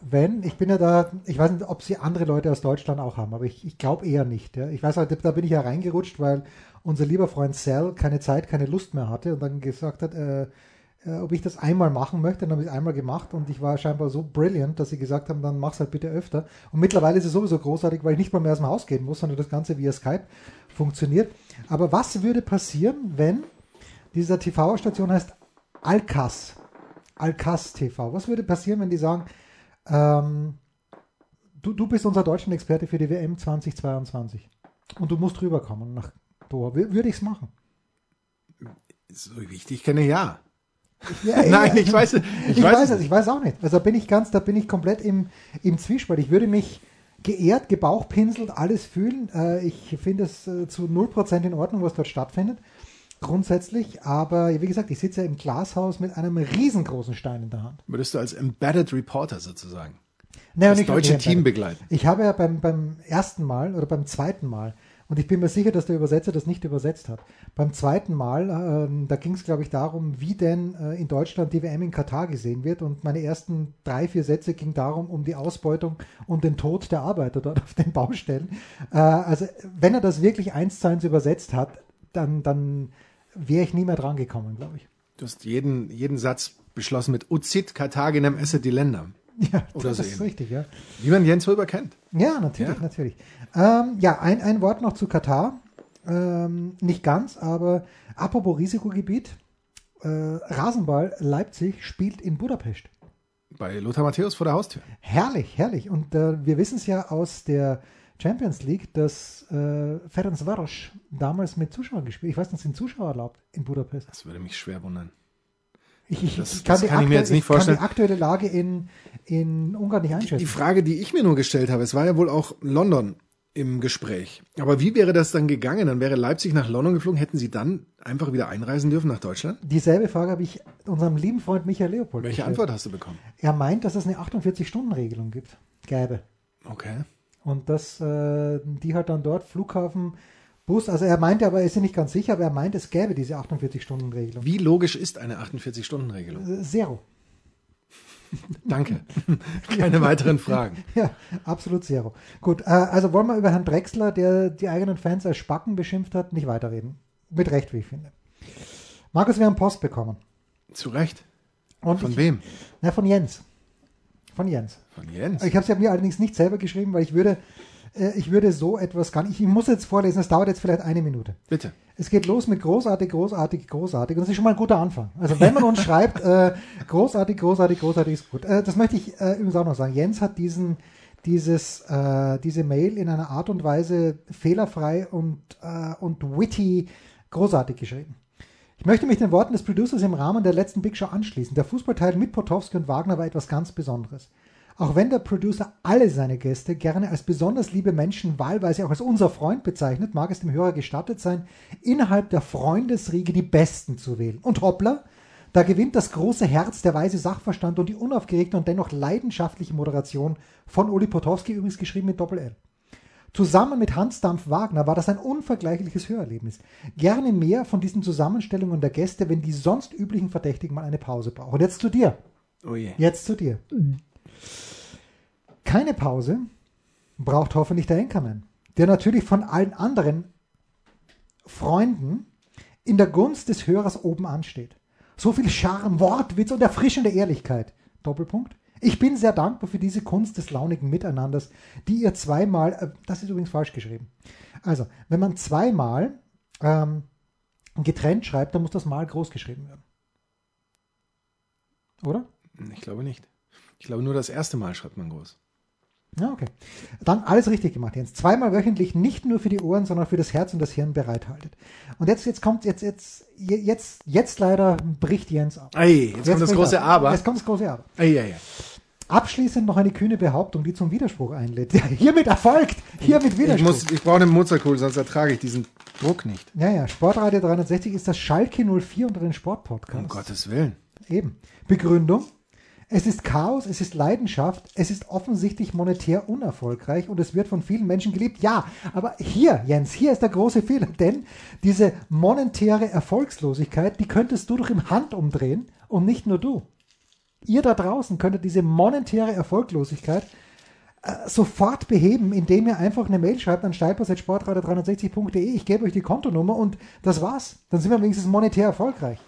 wenn, ich bin ja da, ich weiß nicht, ob sie andere Leute aus Deutschland auch haben, aber ich, ich glaube eher nicht. Ja. Ich weiß halt, da bin ich ja reingerutscht, weil unser lieber Freund Sal keine Zeit, keine Lust mehr hatte und dann gesagt hat, äh, äh, ob ich das einmal machen möchte. Dann habe ich es einmal gemacht und ich war scheinbar so brilliant, dass sie gesagt haben, dann mach's halt bitte öfter. Und mittlerweile ist es sowieso großartig, weil ich nicht mal mehr aus dem Haus gehen muss, sondern das Ganze via Skype funktioniert. Aber was würde passieren, wenn dieser TV-Station heißt Alcas. Alcas TV. Was würde passieren, wenn die sagen, ähm, du, du bist unser Deutschland-Experte für die WM 2022 und du musst rüberkommen nach Doha. Wür- Würde ich es machen? So wie ich dich kenne, ja. Ja, Nein, ich weiß, ich, Ich, weiß, es es, ich weiß auch nicht. Also da bin ich ganz, da bin ich komplett im, im Zwiespalt. Ich würde mich geehrt, gebauchpinselt, alles fühlen. Äh, ich finde es äh, zu 0% in Ordnung, was dort stattfindet. Grundsätzlich, aber wie gesagt, ich sitze ja im Glashaus mit einem riesengroßen Stein in der Hand. Würdest du als Embedded Reporter sozusagen Naja, das deutsche Team begleiten? Ich habe ja beim, beim ersten Mal oder beim zweiten Mal, und ich bin mir sicher, dass der Übersetzer das nicht übersetzt hat, beim zweiten Mal, ähm, da ging es, glaube ich, darum, wie denn äh, in Deutschland die WM in Katar gesehen wird. Und meine ersten drei, vier Sätze ging darum, um die Ausbeutung und den Tod der Arbeiter dort auf den Baustellen. Äh, also, wenn er das wirklich eins zu eins übersetzt hat, dann, dann wäre ich nie mehr dran gekommen, glaube ich. Du hast jeden, jeden Satz beschlossen mit Uzit Kartaginem esse die Länder. <laughs> Ja, Oder das so ist richtig, ja. Wie man Jens Röber kennt. Ja, natürlich, Ja. natürlich. Ähm, ja, ein, ein Wort noch zu Katar. Ähm, nicht ganz, aber apropos Risikogebiet. Äh, Rasenball Leipzig spielt in Budapest. Bei Lothar Matthäus vor der Haustür. Herrlich, herrlich. Und äh, wir wissen es ja aus der Champions League, dass äh, Ferencvaros damals mit Zuschauern gespielt. Ich weiß nicht, sind Zuschauer erlaubt in Budapest? Das würde mich schwer wundern. Ich, ich, Das- kann, das kann ich mir jetzt nicht ich kann vorstellen. die aktuelle Lage in, in Ungarn nicht einschätzen. Die Frage, die ich mir nur gestellt habe, es war ja wohl auch London im Gespräch. Aber wie wäre das dann gegangen? Dann wäre Leipzig nach London geflogen. Hätten Sie dann einfach wieder einreisen dürfen nach Deutschland? Dieselbe Frage habe ich unserem lieben Freund Michael Leopold Welche gestellt. Antwort hast du bekommen? Er meint, dass es eine 48-Stunden-Regelung gibt. Gäbe. Okay. Und dass äh, die halt dann dort Flughafen, Bus, also er meinte aber, er ist sich nicht ganz sicher, aber er meint, es gäbe diese 48-Stunden-Regelung. Wie logisch ist eine 48-Stunden-Regelung? Äh, Zero. Danke. Keine weiteren Fragen. <laughs> Ja, absolut zero. Gut, äh, also wollen wir über Herrn Drexler, der die eigenen Fans als Spacken beschimpft hat, nicht weiterreden. Mit Recht, wie ich finde. Markus, wir haben Post bekommen. Zu Recht. Und Von ich, wem? Na, von Jens. Von Jens. Von Jens. Ich habe es ja mir allerdings nicht selber geschrieben, weil ich würde, äh, ich würde so etwas gar nicht. Ich muss jetzt vorlesen, es dauert jetzt vielleicht eine Minute. Bitte. Es geht los mit großartig, großartig, großartig. Und das ist schon mal ein guter Anfang. Also wenn man uns <laughs> schreibt, äh, großartig, großartig, großartig ist gut. Äh, das möchte ich äh, übrigens auch noch sagen. Jens hat diesen, dieses, äh, diese Mail in einer Art und Weise fehlerfrei und, äh, und witty großartig geschrieben. Ich möchte mich den Worten des Producers im Rahmen der letzten Big Show anschließen. Der Fußballteil mit Potowski und Wagner war etwas ganz Besonderes. Auch wenn der Producer alle seine Gäste gerne als besonders liebe Menschen, wahlweise auch als unser Freund bezeichnet, mag es dem Hörer gestattet sein, innerhalb der Freundesriege die Besten zu wählen. Und hoppla, da gewinnt das große Herz, der weise Sachverstand und die unaufgeregte und dennoch leidenschaftliche Moderation von Uli Potowski, übrigens geschrieben mit Doppel-L. Zusammen mit Hans Dampf Wagner war das ein unvergleichliches Hörerlebnis. Gerne mehr von diesen Zusammenstellungen der Gäste, wenn die sonst üblichen Verdächtigen mal eine Pause brauchen. Und jetzt zu dir. Oh je. Jetzt zu dir. Keine Pause braucht hoffentlich der Enkermann, der natürlich von allen anderen Freunden in der Gunst des Hörers oben ansteht. So viel Charme, Wortwitz und erfrischende Ehrlichkeit. Doppelpunkt. Ich bin sehr dankbar für diese Kunst des launigen Miteinanders, die ihr zweimal, äh, das ist übrigens falsch geschrieben. Also, wenn man zweimal ähm, getrennt schreibt, dann muss das Mal groß geschrieben werden. Oder? Ich glaube nicht. Ich glaube, nur das erste Mal schreibt man groß. Ja, okay. Dann alles richtig gemacht, Jens. Zweimal wöchentlich nicht nur für die Ohren, sondern für das Herz und das Hirn bereithaltet. Und jetzt, jetzt kommt, jetzt, jetzt, jetzt, jetzt leider bricht Jens ab. Ey, jetzt, kommt das große ab. Aber. Jetzt kommt das große Aber. Ey, ey, ey. Abschließend noch eine kühne Behauptung, die zum Widerspruch einlädt. <laughs> Hiermit erfolgt! Hiermit Ich, Widerspruch. muss, ich brauche eine Mozartkuhl, sonst ertrage ich diesen Druck nicht. ja, ja, Sportradio 360 ist das Schalke 04 unter den Sportpodcasts. Um Gottes Willen. Eben. Begründung. Es ist Chaos, es ist Leidenschaft, es ist offensichtlich monetär unerfolgreich und es wird von vielen Menschen geliebt. Ja, aber hier, Jens, hier ist der große <laughs> Fehler, denn diese monetäre Erfolgslosigkeit, die könntest du doch im Handumdrehen und nicht nur du. Ihr da draußen könntet diese monetäre Erfolglosigkeit äh, sofort beheben, indem ihr einfach eine Mail schreibt an steilpass.sportradio360.de. Ich gebe euch die Kontonummer und das war's. Dann sind wir wenigstens monetär erfolgreich.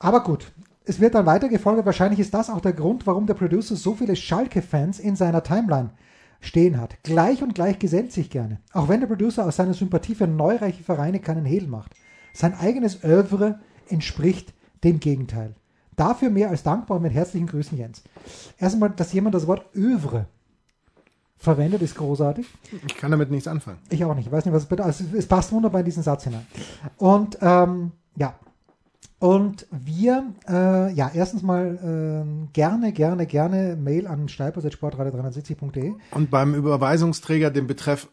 Aber gut, es wird dann weiter gefolgt. Wahrscheinlich ist das auch der Grund, warum der Producer so viele Schalke-Fans in seiner Timeline stehen hat. Gleich und gleich gesellt sich gerne. Auch wenn der Producer aus seiner Sympathie für neureiche Vereine keinen Hehl macht. Sein eigenes Övre entspricht dem Gegenteil. Dafür mehr als dankbar und mit herzlichen Grüßen, Jens. Erstmal, dass jemand das Wort Övre verwendet, ist großartig. Ich kann damit nichts anfangen. Ich auch nicht. Ich weiß nicht, was es bedeutet. Also, es passt wunderbar in diesen Satz hinein. Und ähm, ja. Und wir, äh, ja, erstens mal ähm, gerne, gerne, gerne Mail an steilpass.sportradio360.de. Und beim Überweisungsträger den Betreff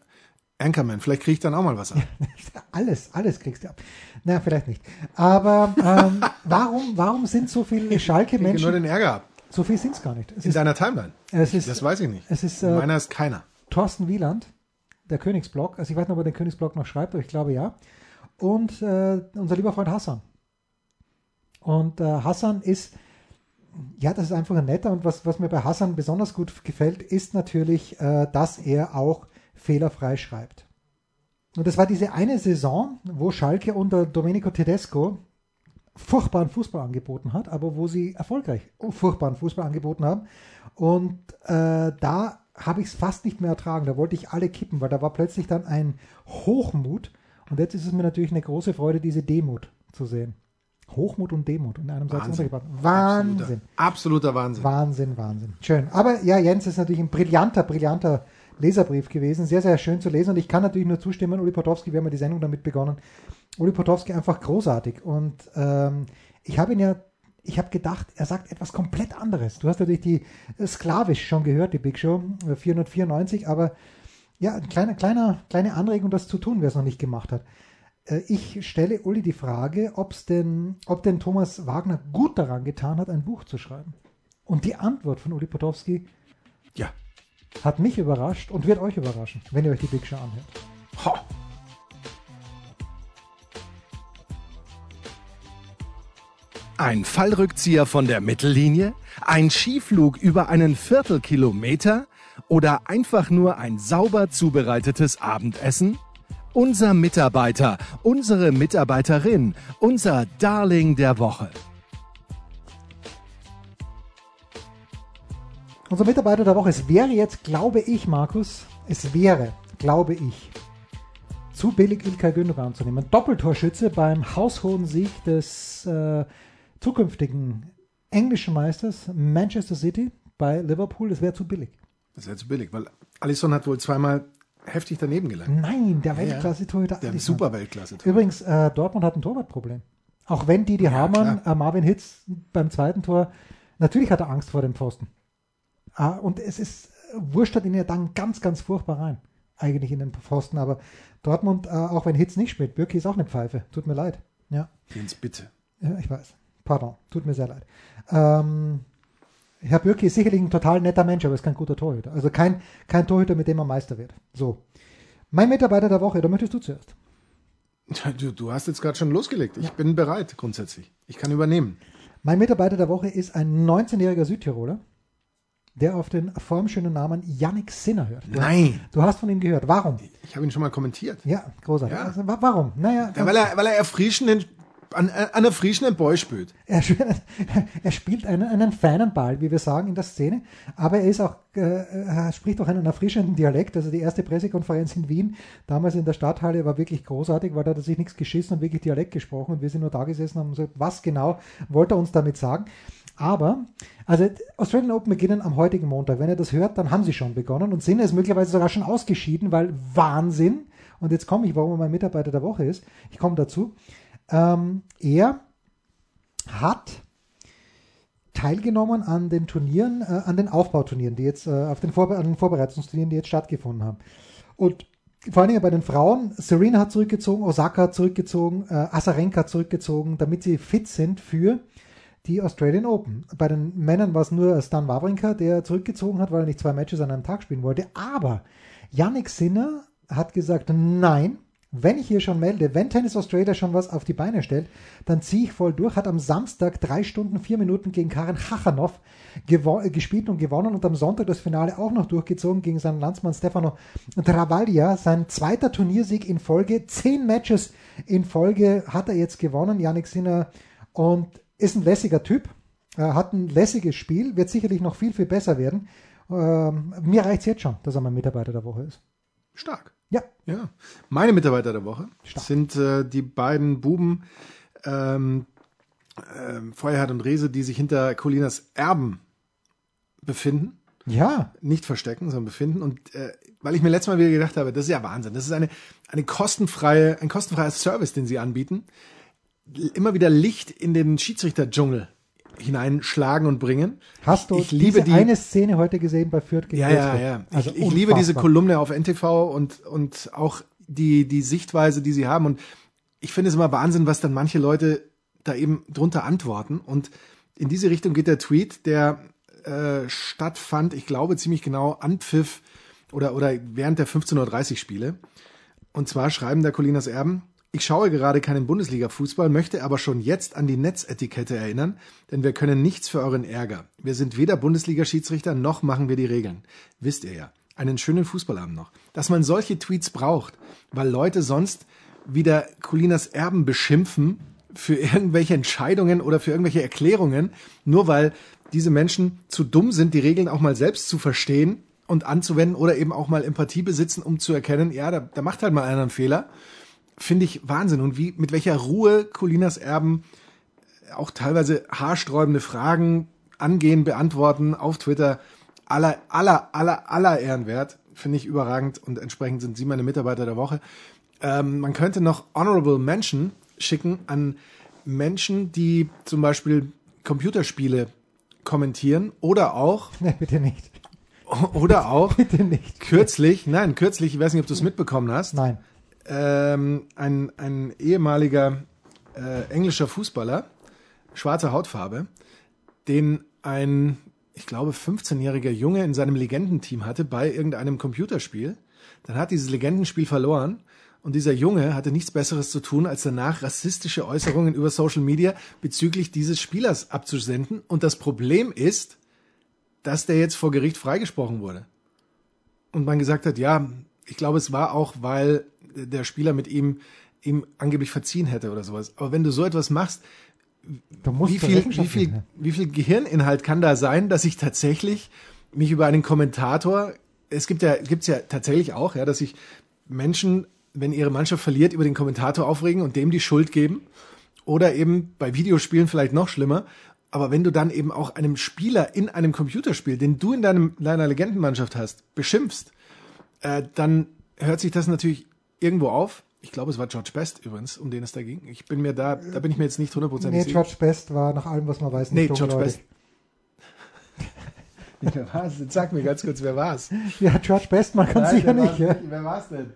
Anchorman. Vielleicht kriege ich dann auch mal was ab. <laughs> alles, alles kriegst du ab. Na, vielleicht nicht. Aber ähm, <laughs> warum, warum sind so viele Ich kriege nur Schalke-Menschen? den Ärger ab. So viel sind es gar nicht. Es In ist, deiner Timeline. es ist Das weiß ich nicht. es ist äh, meiner ist keiner. Thorsten Wieland, der Königsblock. Also ich weiß nicht, ob er den Königsblock noch schreibt, aber ich glaube ja. Und äh, unser lieber Freund Hassan. Und äh, Hassan ist, ja, das ist einfach ein netter. Und was, was mir bei Hassan besonders gut gefällt, ist natürlich, äh, dass er auch fehlerfrei schreibt. Und das war diese eine Saison, wo Schalke unter Domenico Tedesco furchtbaren Fußball angeboten hat, aber wo sie erfolgreich furchtbaren Fußball angeboten haben. Und äh, da habe ich es fast nicht mehr ertragen. Da wollte ich alle kippen, weil da war plötzlich dann ein Hochmut. Und jetzt ist es mir natürlich eine große Freude, diese Demut zu sehen. Hochmut und Demut in einem Satz Wahnsinn. untergebracht. Wahnsinn. Absoluter, absoluter Wahnsinn. Wahnsinn, Wahnsinn. Schön. Aber ja, Jens ist natürlich ein brillanter, brillanter Leserbrief gewesen. Sehr, sehr schön zu lesen. Und ich kann natürlich nur zustimmen, Uli Potowski, wir haben ja die Sendung damit begonnen. Uli Potowski einfach großartig. Und ähm, ich habe ihn ja, ich habe gedacht, er sagt etwas komplett anderes. Du hast natürlich die äh, sklavisch schon gehört, die Big Show, äh, 494, aber Ja, eine kleine, kleine, kleine Anregung, das zu tun, wer es noch nicht gemacht hat. Äh, Ich stelle Uli die Frage, ob's denn, ob denn Thomas Wagner gut daran getan hat, ein Buch zu schreiben. Und die Antwort von Uli Potowski Ja. hat mich überrascht und wird euch überraschen, wenn ihr euch die Big Show anhört. Ho. Ein Fallrückzieher von der Mittellinie? Ein Skiflug über einen Viertelkilometer? Oder einfach nur ein sauber zubereitetes Abendessen? Unser Mitarbeiter, unsere Mitarbeiterin, unser Darling der Woche. Unser Mitarbeiter der Woche, es wäre jetzt, glaube ich, Markus, es wäre, glaube ich, zu billig Ilkay Gündogan zu nehmen. Doppeltorschütze beim haushohen Sieg des äh, zukünftigen englischen Meisters Manchester City bei Liverpool, das wäre zu billig. Das wäre zu billig, weil Alisson hat wohl zweimal heftig daneben gelangt. Nein, der Weltklasse-Torhüter. Der Alisson. super Weltklasse. Übrigens, äh, Dortmund hat ein Torwartproblem. Auch wenn Didi Hamann, klar. äh, Marvin Hitz beim zweiten Tor, natürlich hat er Angst vor dem Pfosten. Ah, und es ist, äh, wurscht ihn ja dann ganz, ganz furchtbar rein. Eigentlich in den Pfosten. Aber Dortmund, äh, auch wenn Hitz nicht spielt, Birki ist auch eine Pfeife. Tut mir leid. Ja, Jens, bitte. ja ich weiß. Pardon, tut mir sehr leid. Ähm, Herr Birki ist sicherlich ein total netter Mensch, aber ist kein guter Torhüter. Also kein, kein Torhüter, mit dem man Meister wird. So. Mein Mitarbeiter der Woche, da möchtest du zuerst. Du, du hast jetzt gerade schon losgelegt. Ich bin bereit grundsätzlich. Ich kann übernehmen. Mein Mitarbeiter der Woche ist ein 19-jähriger Südtiroler, der auf den formschönen Namen Yannick Sinner hört. Du, Nein. Du hast von ihm gehört. Warum? Ich habe ihn schon mal kommentiert. Ja, großartig. Ja. Also, wa- warum? Naja, Ja, weil er, weil er erfrischenden, an, an einer frischenden Boy spielt. er, spielt- er spielt einen, einen feinen Ball, wie wir sagen in der Szene, aber er ist auch, äh, spricht auch einen erfrischenden Dialekt. Also die erste Pressekonferenz in Wien, damals in der Stadthalle, war wirklich großartig, weil da hat er sich nichts geschissen und wirklich Dialekt gesprochen und wir sind nur da gesessen und haben gesagt, was genau wollte er uns damit sagen? Aber, also Australian Open beginnen am heutigen Montag. Wenn ihr das hört, dann haben sie schon begonnen und sind es möglicherweise sogar schon ausgeschieden, weil Wahnsinn. Und jetzt komme ich, warum er mein Mitarbeiter der Woche ist. Ich komme dazu. Ähm, er hat teilgenommen an den Turnieren, äh, an den Aufbauturnieren, die jetzt, äh, auf den, Vorbe an den Vorbereitungsturnieren, die jetzt stattgefunden haben. Und vor Dingen bei den Frauen, Serena hat zurückgezogen, Osaka hat zurückgezogen, äh, Azarenka hat zurückgezogen, damit sie fit sind für die Australian Open. Bei den Männern war es nur Stan Wawrinka, der zurückgezogen hat, weil er nicht zwei Matches an einem Tag spielen wollte. Aber Yannick Sinner hat gesagt, nein, wenn ich hier schon melde, wenn Tennis Australia schon was auf die Beine stellt, dann ziehe ich voll durch. Hat am Samstag drei Stunden, vier Minuten gegen Karen Chachanov gewo- äh, gespielt und gewonnen und am Sonntag das Finale auch noch durchgezogen gegen seinen Landsmann Stefano Travaglia. Sein zweiter Turniersieg in Folge, zehn Matches in Folge hat er jetzt gewonnen, Yannick Sinner, und ist ein lässiger Typ, hat ein lässiges Spiel, wird sicherlich noch viel, viel besser werden. Ähm, mir reicht es jetzt schon, dass er mein Mitarbeiter der Woche ist. Stark. Ja, Ja. Meine Mitarbeiter der Woche Stark. sind äh, die beiden Buben ähm, ähm, Feuerherd und Rese, die sich hinter Colinas Erben befinden. ja, Nicht verstecken, sondern befinden. Und äh, weil ich mir letztes Mal wieder gedacht habe, das ist ja Wahnsinn. Das ist eine, eine kostenfreie, ein kostenfreier Service, den sie anbieten. Immer wieder Licht in den Schiedsrichterdschungel hineinschlagen und bringen. Hast du ich liebe diese die, eine Szene heute gesehen bei Fürth gegen ja, ja, ja. Also ich, ich liebe diese. Kolumne auf NTV und, und auch die, die Sichtweise, die sie haben. Und ich finde es immer Wahnsinn, was dann manche Leute da eben drunter antworten. Und in diese Richtung geht der Tweet, der äh, stattfand, ich glaube ziemlich genau, Anpfiff oder, oder während der 15.30 Uhr Spiele. Und zwar schreiben der Colinas Erben, ich schaue gerade keinen Bundesliga-Fußball, möchte aber schon jetzt an die Netzetikette erinnern, denn wir können nichts für euren Ärger. Wir sind weder Bundesliga-Schiedsrichter noch machen wir die Regeln. Wisst ihr ja. Einen schönen Fußballabend noch. Dass man solche Tweets braucht, weil Leute sonst wieder Colinas Erben beschimpfen für irgendwelche Entscheidungen oder für irgendwelche Erklärungen, nur weil diese Menschen zu dumm sind, die Regeln auch mal selbst zu verstehen und anzuwenden oder eben auch mal Empathie besitzen, um zu erkennen, ja, da, da macht halt mal einer einen Fehler. Finde ich Wahnsinn. Und wie, mit welcher Ruhe Colinas Erben auch teilweise haarsträubende Fragen angehen, beantworten auf Twitter. Aller, aller, aller, aller Ehrenwert. Finde ich überragend und entsprechend sind Sie meine Mitarbeiter der Woche. Ähm, man könnte noch Honorable Mention schicken an Menschen, die zum Beispiel Computerspiele kommentieren oder auch <laughs> Nee, bitte nicht. Oder auch <laughs> Bitte nicht. kürzlich, nein, kürzlich, ich weiß nicht, ob du es mitbekommen hast, Nein. Ähm, ein, ein ehemaliger äh, englischer Fußballer, schwarze Hautfarbe, den ein, ich glaube, 15-jähriger Junge in seinem Legendenteam hatte bei irgendeinem Computerspiel. Dann hat dieses Legendenspiel verloren und dieser Junge hatte nichts Besseres zu tun, als danach rassistische Äußerungen über Social Media bezüglich dieses Spielers abzusenden. Und das Problem ist, dass der jetzt vor Gericht freigesprochen wurde. Und man gesagt hat, ja, ich glaube, es war auch, weil der Spieler mit ihm ihm angeblich verziehen hätte oder sowas. Aber wenn du so etwas machst, wie viel, wie, viel, wie viel Gehirninhalt kann da sein, dass ich tatsächlich mich über einen Kommentator, es gibt ja, gibt's ja tatsächlich auch, ja, dass sich Menschen, wenn ihre Mannschaft verliert, über den Kommentator aufregen und dem die Schuld geben. Oder eben bei Videospielen vielleicht noch schlimmer. Aber wenn du dann eben auch einem Spieler in einem Computerspiel, den du in deinem, deiner Legendenmannschaft hast, beschimpfst, äh, dann hört sich das natürlich irgendwo auf. Ich glaube, es war George Best übrigens, um den es da ging. Ich bin mir da, da bin ich mir jetzt nicht hundertprozentig Nee, sicher. George Best war nach allem, was man weiß, Nee, nicht George dunkelhäutig. Best. Wer war's? Jetzt sag mir ganz kurz, wer war's? Ja, George Best, man kann sicher nicht. Ja. Wer war's denn?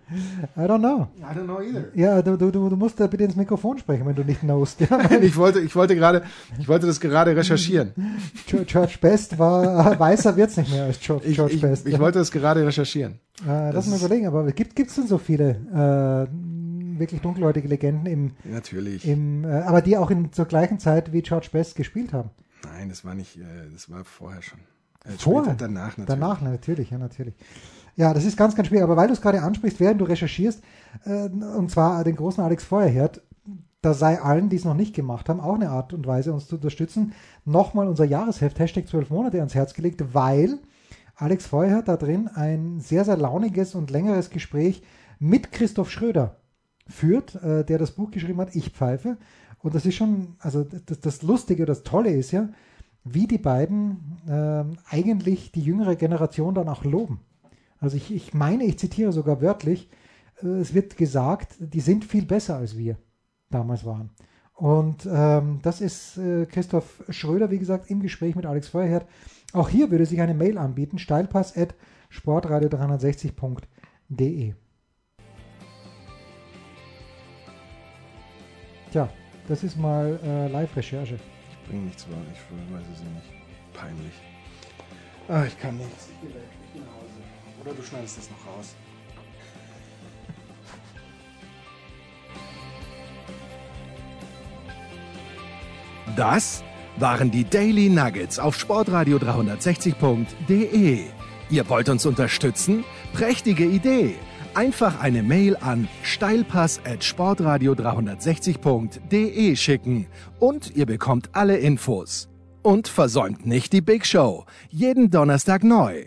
I don't know. I don't know either. Ja, du, du, du musst da bitte ins Mikrofon sprechen, wenn du nicht knowst. Ja. <laughs> Ich wollte, ich wollte gerade, ich wollte das gerade recherchieren. Ge- George Best war, äh, weißer wird's nicht mehr als George, Ich, George ich, Best. ich wollte das gerade recherchieren. äh, lass das mal überlegen, aber gibt gibt's denn so viele äh, wirklich dunkelhäutige Legenden im, Natürlich. im äh, aber die auch in zur gleichen Zeit wie George Best gespielt haben? Nein, das war nicht, äh, das war vorher schon. Äh, Vorher? Danach natürlich. Danach, na, natürlich, ja, natürlich. Ja, das ist ganz, ganz schwierig. Aber weil du es gerade ansprichst, während du recherchierst, äh, und zwar den großen Alex Feuerherd, da sei allen, die es noch nicht gemacht haben, auch eine Art und Weise, uns zu unterstützen, nochmal unser Jahresheft, Hashtag 12 Monate ans Herz gelegt, weil Alex Feuerherd da drin ein sehr, sehr launiges und längeres Gespräch mit Christoph Schröder führt, äh, der das Buch geschrieben hat, Ich pfeife. Und das ist schon, also das, das Lustige, das Tolle ist ja, wie die beiden ähm, eigentlich die jüngere Generation dann auch loben. Also ich, ich meine, ich zitiere sogar wörtlich, äh, es wird gesagt, die sind viel besser als wir damals waren. Und ähm, das ist äh, Christoph Schröder, wie gesagt, im Gespräch mit Alex Feuerherd. Auch hier würde sich eine Mail anbieten, steilpass.sportradio360.de. Tja, das ist mal äh, Live-Recherche. Ich bringe nichts wahr, ich weiß es nicht. Peinlich. Ah, ich kann nichts. Ich gehe weg, ich gehe nach Hause. Oder du schneidest das noch raus. Das waren die Daily Nuggets auf Sportradio 360.de. Ihr wollt uns unterstützen? Prächtige Idee! Einfach eine Mail an steilpass at sportradio 360.de schicken und ihr bekommt alle Infos. Und versäumt nicht die Big Show. Jeden Donnerstag neu.